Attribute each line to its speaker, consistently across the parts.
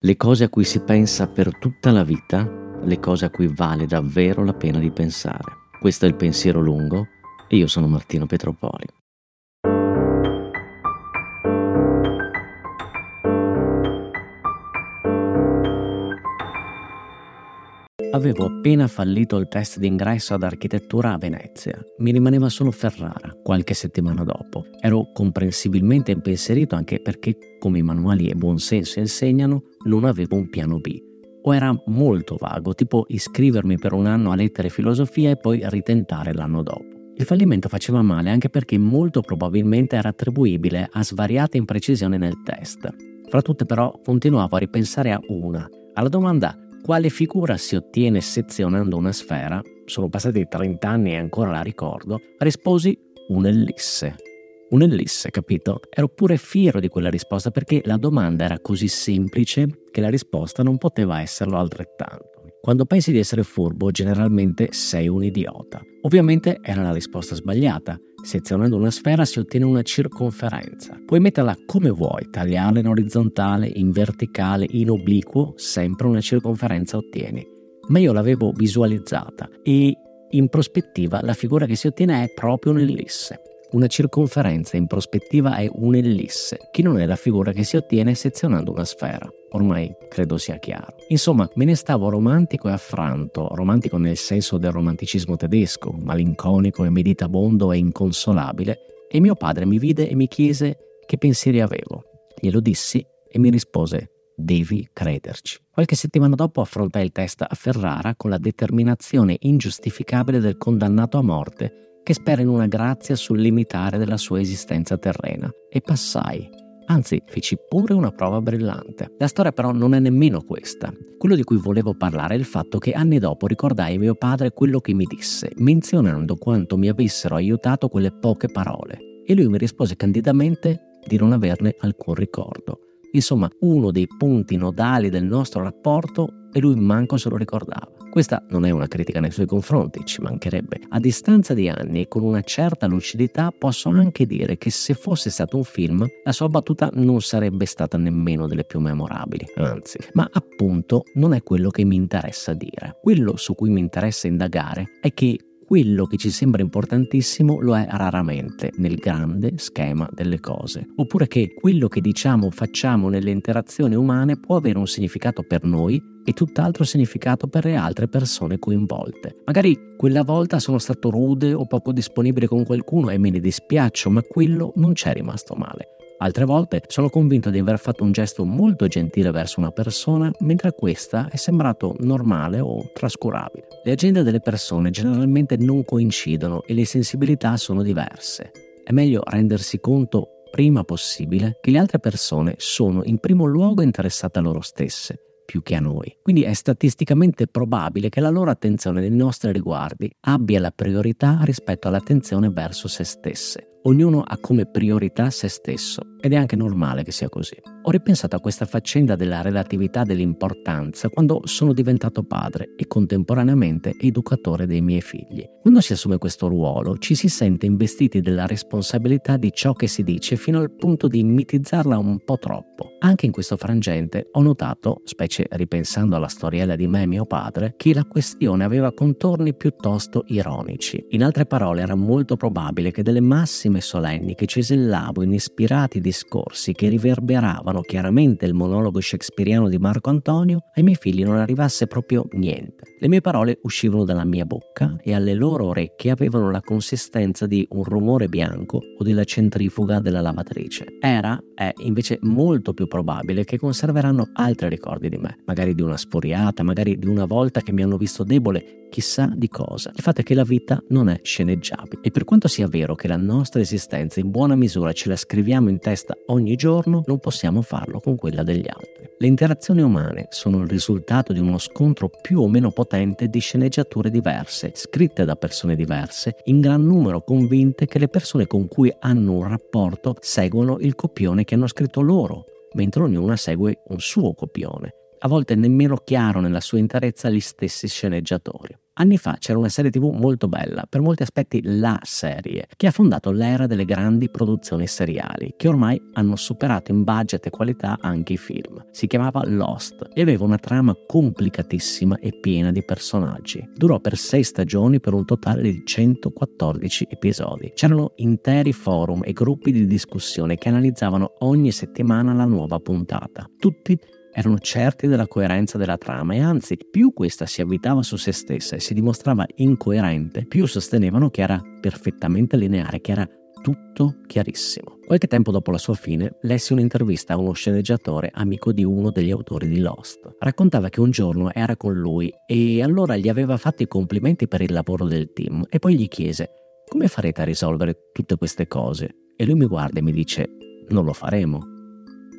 Speaker 1: Le cose a cui si pensa per tutta la vita, le cose a cui vale davvero la pena di pensare. Questo è il pensiero lungo e io sono Martino Petropoli. Avevo appena fallito il test d'ingresso ad architettura a Venezia. Mi rimaneva solo Ferrara, qualche settimana dopo. Ero comprensibilmente impensierito anche perché, come i manuali e buonsenso insegnano, non avevo un piano B. O era molto vago, tipo iscrivermi per un anno a lettere e filosofia e poi ritentare l'anno dopo. Il fallimento faceva male anche perché molto probabilmente era attribuibile a svariate imprecisioni nel test. Fra tutte però continuavo a ripensare a una, alla domanda quale figura si ottiene sezionando una sfera? Sono passati 30 anni e ancora la ricordo. Risposi un'ellisse. Un'ellisse, capito? Ero pure fiero di quella risposta perché la domanda era così semplice che la risposta non poteva esserlo altrettanto. Quando pensi di essere furbo, generalmente sei un idiota. Ovviamente era la risposta sbagliata. Sezionando una sfera si ottiene una circonferenza. Puoi metterla come vuoi, tagliarla in orizzontale, in verticale, in obliquo, sempre una circonferenza ottieni. Ma io l'avevo visualizzata e in prospettiva la figura che si ottiene è proprio un'ellisse. Una circonferenza in prospettiva è un'ellisse, che non è la figura che si ottiene sezionando una sfera. Ormai credo sia chiaro. Insomma, me ne stavo romantico e affranto, romantico nel senso del romanticismo tedesco, malinconico e meditabondo e inconsolabile, e mio padre mi vide e mi chiese che pensieri avevo. Glielo dissi e mi rispose devi crederci. Qualche settimana dopo affrontai il test a Ferrara con la determinazione ingiustificabile del condannato a morte che spera in una grazia sul limitare della sua esistenza terrena e passai Anzi, feci pure una prova brillante. La storia però non è nemmeno questa. Quello di cui volevo parlare è il fatto che anni dopo ricordai a mio padre quello che mi disse, menzionando quanto mi avessero aiutato quelle poche parole. E lui mi rispose candidamente di non averne alcun ricordo. Insomma, uno dei punti nodali del nostro rapporto e lui manco se lo ricordava. Questa non è una critica nei suoi confronti, ci mancherebbe. A distanza di anni e con una certa lucidità posso anche dire che se fosse stato un film, la sua battuta non sarebbe stata nemmeno delle più memorabili, anzi. Ma appunto non è quello che mi interessa dire. Quello su cui mi interessa indagare è che quello che ci sembra importantissimo lo è raramente nel grande schema delle cose. Oppure che quello che diciamo o facciamo nelle interazioni umane può avere un significato per noi e tutt'altro significato per le altre persone coinvolte. Magari quella volta sono stato rude o poco disponibile con qualcuno e me ne dispiaccio, ma quello non c'è rimasto male. Altre volte sono convinto di aver fatto un gesto molto gentile verso una persona, mentre questa è sembrato normale o trascurabile. Le agende delle persone generalmente non coincidono e le sensibilità sono diverse. È meglio rendersi conto prima possibile che le altre persone sono in primo luogo interessate a loro stesse più che a noi. Quindi è statisticamente probabile che la loro attenzione nei nostri riguardi abbia la priorità rispetto all'attenzione verso se stesse. Ognuno ha come priorità se stesso ed è anche normale che sia così. Ho ripensato a questa faccenda della relatività dell'importanza quando sono diventato padre e contemporaneamente educatore dei miei figli. Quando si assume questo ruolo ci si sente investiti della responsabilità di ciò che si dice fino al punto di mitizzarla un po' troppo. Anche in questo frangente ho notato, specie ripensando alla storiella di me e mio padre, che la questione aveva contorni piuttosto ironici. In altre parole era molto probabile che delle massime solenni che cesellavo in ispirati discorsi che riverberavano chiaramente il monologo shakespeariano di Marco Antonio, ai miei figli non arrivasse proprio niente. Le mie parole uscivano dalla mia bocca e alle loro orecchie avevano la consistenza di un rumore bianco o della centrifuga della lavatrice. Era, è invece molto più probabile che conserveranno altri ricordi di me, magari di una sfuriata, magari di una volta che mi hanno visto debole chissà di cosa. Il fatto è che la vita non è sceneggiabile e per quanto sia vero che la nostra esistenza in buona misura ce la scriviamo in testa ogni giorno, non possiamo farlo con quella degli altri. Le interazioni umane sono il risultato di uno scontro più o meno potente di sceneggiature diverse, scritte da persone diverse, in gran numero convinte che le persone con cui hanno un rapporto seguono il copione che hanno scritto loro, mentre ognuna segue un suo copione a volte nemmeno chiaro nella sua interezza gli stessi sceneggiatori. Anni fa c'era una serie tv molto bella, per molti aspetti la serie, che ha fondato l'era delle grandi produzioni seriali, che ormai hanno superato in budget e qualità anche i film. Si chiamava Lost e aveva una trama complicatissima e piena di personaggi. Durò per sei stagioni per un totale di 114 episodi. C'erano interi forum e gruppi di discussione che analizzavano ogni settimana la nuova puntata. Tutti erano certi della coerenza della trama e anzi più questa si avvitava su se stessa e si dimostrava incoerente, più sostenevano che era perfettamente lineare, che era tutto chiarissimo. Qualche tempo dopo la sua fine, lessi un'intervista a uno sceneggiatore amico di uno degli autori di Lost. Raccontava che un giorno era con lui e allora gli aveva fatto i complimenti per il lavoro del team e poi gli chiese come farete a risolvere tutte queste cose? E lui mi guarda e mi dice non lo faremo.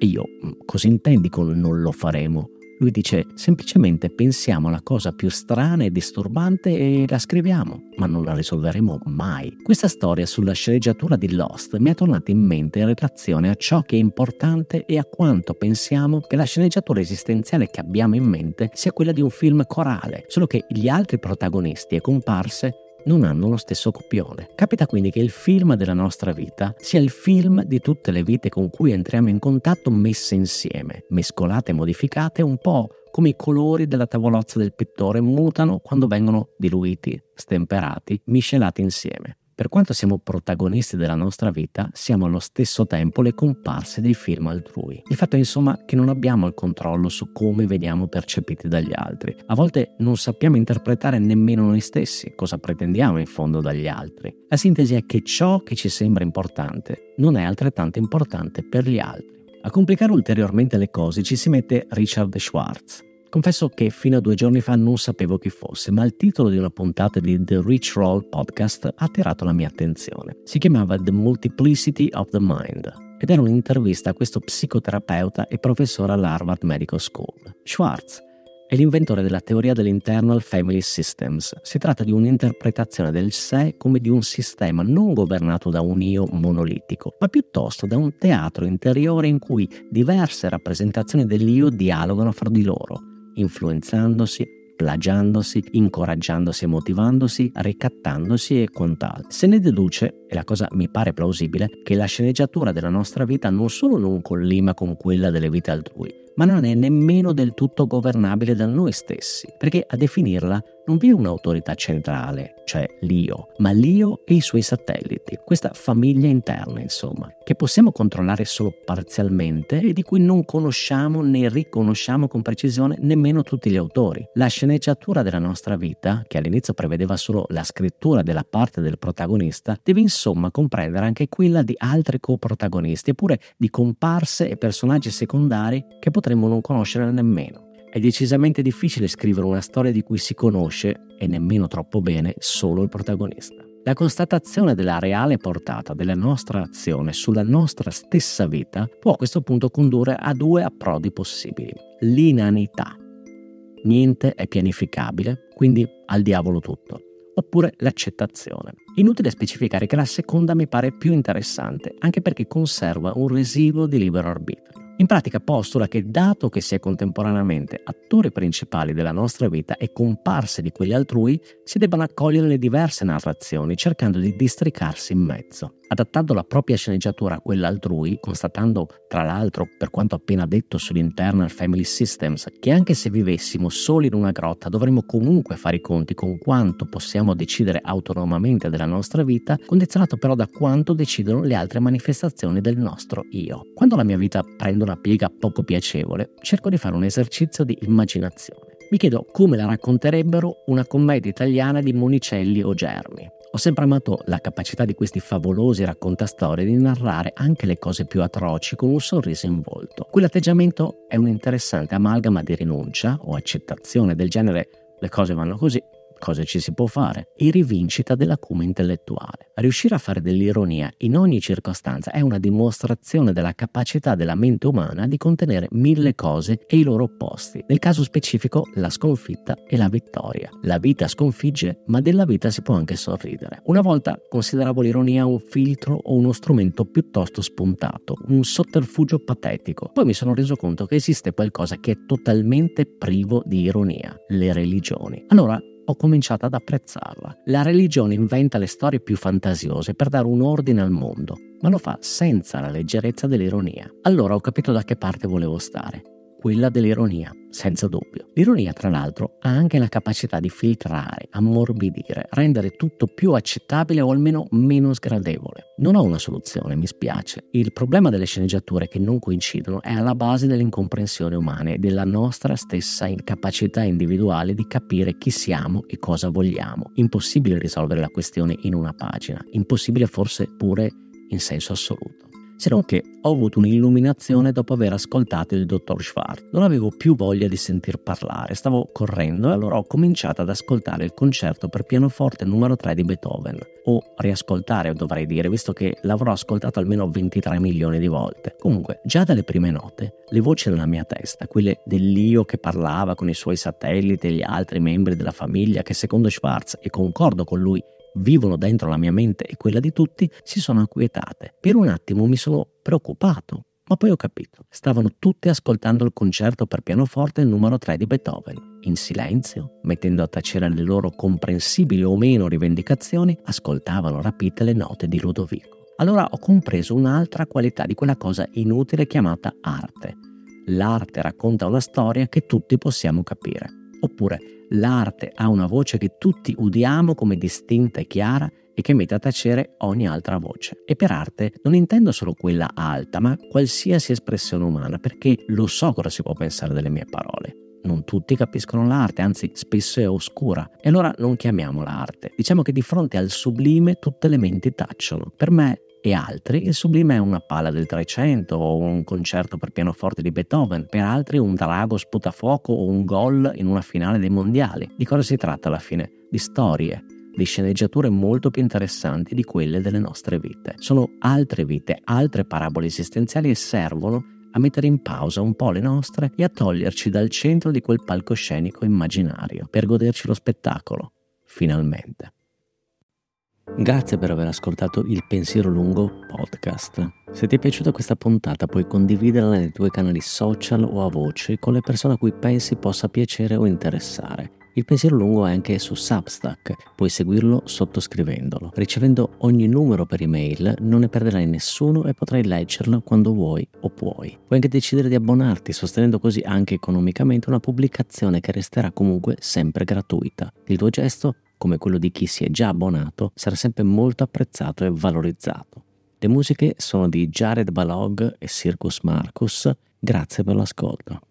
Speaker 1: E io, mm, cosa intendi con non lo faremo? Lui dice semplicemente pensiamo alla cosa più strana e disturbante e la scriviamo, ma non la risolveremo mai. Questa storia sulla sceneggiatura di Lost mi è tornata in mente in relazione a ciò che è importante e a quanto pensiamo che la sceneggiatura esistenziale che abbiamo in mente sia quella di un film corale, solo che gli altri protagonisti e comparse non hanno lo stesso copione. Capita quindi che il film della nostra vita sia il film di tutte le vite con cui entriamo in contatto messe insieme, mescolate e modificate un po' come i colori della tavolozza del pittore mutano quando vengono diluiti, stemperati, miscelati insieme. Per quanto siamo protagonisti della nostra vita, siamo allo stesso tempo le comparse dei film altrui. Il fatto è insomma che non abbiamo il controllo su come veniamo percepiti dagli altri. A volte non sappiamo interpretare nemmeno noi stessi cosa pretendiamo in fondo dagli altri. La sintesi è che ciò che ci sembra importante non è altrettanto importante per gli altri. A complicare ulteriormente le cose ci si mette Richard Schwartz, Confesso che fino a due giorni fa non sapevo chi fosse, ma il titolo di una puntata di The Rich Roll podcast ha attirato la mia attenzione. Si chiamava The Multiplicity of the Mind ed era un'intervista a questo psicoterapeuta e professore all'Harvard Medical School. Schwartz è l'inventore della teoria dell'Internal Family Systems. Si tratta di un'interpretazione del sé come di un sistema non governato da un io monolitico, ma piuttosto da un teatro interiore in cui diverse rappresentazioni dell'io dialogano fra di loro influenzandosi, plagiandosi, incoraggiandosi e motivandosi, ricattandosi e quant'altro. Se ne deduce, e la cosa mi pare plausibile, che la sceneggiatura della nostra vita non solo non collima con quella delle vite altrui, ma non è nemmeno del tutto governabile da noi stessi, perché a definirla non vi è un'autorità centrale, cioè l'io, ma l'io e i suoi satelliti, questa famiglia interna, insomma, che possiamo controllare solo parzialmente e di cui non conosciamo né riconosciamo con precisione nemmeno tutti gli autori. La sceneggiatura della nostra vita, che all'inizio prevedeva solo la scrittura della parte del protagonista, deve insomma comprendere anche quella di altri coprotagonisti, eppure di comparse e personaggi secondari che potremmo non conoscere nemmeno. È decisamente difficile scrivere una storia di cui si conosce, e nemmeno troppo bene, solo il protagonista. La constatazione della reale portata della nostra azione sulla nostra stessa vita può a questo punto condurre a due approdi possibili. L'inanità. Niente è pianificabile, quindi al diavolo tutto. Oppure l'accettazione. Inutile specificare che la seconda mi pare più interessante, anche perché conserva un residuo di libero arbitrio. In pratica postula che dato che si è contemporaneamente attori principali della nostra vita e comparse di quelli altrui, si debbano accogliere le diverse narrazioni cercando di districarsi in mezzo. Adattando la propria sceneggiatura a quella altrui, constatando tra l'altro, per quanto appena detto sull'internal family systems, che anche se vivessimo soli in una grotta dovremmo comunque fare i conti con quanto possiamo decidere autonomamente della nostra vita, condizionato però da quanto decidono le altre manifestazioni del nostro io. Quando la mia vita prende una piega poco piacevole, cerco di fare un esercizio di immaginazione. Mi chiedo come la racconterebbero una commedia italiana di Monicelli o Germi. Ho sempre amato la capacità di questi favolosi raccontastorie di narrare anche le cose più atroci con un sorriso in volto. Quell'atteggiamento è un interessante amalgama di rinuncia o accettazione del genere le cose vanno così cosa ci si può fare, e rivincita dell'acume intellettuale. Riuscire a fare dell'ironia in ogni circostanza è una dimostrazione della capacità della mente umana di contenere mille cose e i loro opposti, nel caso specifico la sconfitta e la vittoria. La vita sconfigge, ma della vita si può anche sorridere. Una volta consideravo l'ironia un filtro o uno strumento piuttosto spuntato, un sotterfugio patetico. Poi mi sono reso conto che esiste qualcosa che è totalmente privo di ironia, le religioni. Allora ho cominciato ad apprezzarla. La religione inventa le storie più fantasiose per dare un ordine al mondo, ma lo fa senza la leggerezza dell'ironia. Allora ho capito da che parte volevo stare quella dell'ironia, senza dubbio. L'ironia, tra l'altro, ha anche la capacità di filtrare, ammorbidire, rendere tutto più accettabile o almeno meno sgradevole. Non ho una soluzione, mi spiace. Il problema delle sceneggiature che non coincidono è alla base dell'incomprensione umana e della nostra stessa incapacità individuale di capire chi siamo e cosa vogliamo. Impossibile risolvere la questione in una pagina, impossibile forse pure in senso assoluto se non che ho avuto un'illuminazione dopo aver ascoltato il dottor Schwartz. Non avevo più voglia di sentir parlare, stavo correndo e allora ho cominciato ad ascoltare il concerto per pianoforte numero 3 di Beethoven, o riascoltare dovrei dire, visto che l'avrò ascoltato almeno 23 milioni di volte. Comunque, già dalle prime note, le voci nella mia testa, quelle dell'io che parlava con i suoi satelliti e gli altri membri della famiglia che secondo Schwartz, e concordo con lui, vivono dentro la mia mente e quella di tutti, si sono acquietate. Per un attimo mi sono preoccupato, ma poi ho capito. Stavano tutti ascoltando il concerto per pianoforte numero 3 di Beethoven. In silenzio, mettendo a tacere le loro comprensibili o meno rivendicazioni, ascoltavano rapite le note di Ludovico. Allora ho compreso un'altra qualità di quella cosa inutile chiamata arte. L'arte racconta una storia che tutti possiamo capire. Oppure l'arte ha una voce che tutti udiamo come distinta e chiara e che mette a tacere ogni altra voce. E per arte non intendo solo quella alta, ma qualsiasi espressione umana, perché lo so cosa si può pensare delle mie parole. Non tutti capiscono l'arte, anzi spesso è oscura. E allora non chiamiamola arte. Diciamo che di fronte al sublime tutte le menti tacciono. Per me e altri il sublime è una pala del 300 o un concerto per pianoforte di Beethoven, per altri un drago sputafuoco o un gol in una finale dei mondiali. Di cosa si tratta alla fine? Di storie, di sceneggiature molto più interessanti di quelle delle nostre vite. Sono altre vite, altre parabole esistenziali e servono a mettere in pausa un po' le nostre e a toglierci dal centro di quel palcoscenico immaginario per goderci lo spettacolo, finalmente. Grazie per aver ascoltato il Pensiero Lungo podcast. Se ti è piaciuta questa puntata puoi condividerla nei tuoi canali social o a voce con le persone a cui pensi possa piacere o interessare. Il pensiero lungo è anche su Substack, puoi seguirlo sottoscrivendolo. Ricevendo ogni numero per email non ne perderai nessuno e potrai leggerlo quando vuoi o puoi. Puoi anche decidere di abbonarti, sostenendo così anche economicamente una pubblicazione che resterà comunque sempre gratuita. Il tuo gesto come quello di chi si è già abbonato, sarà sempre molto apprezzato e valorizzato. Le musiche sono di Jared Balog e Circus Marcus. Grazie per l'ascolto.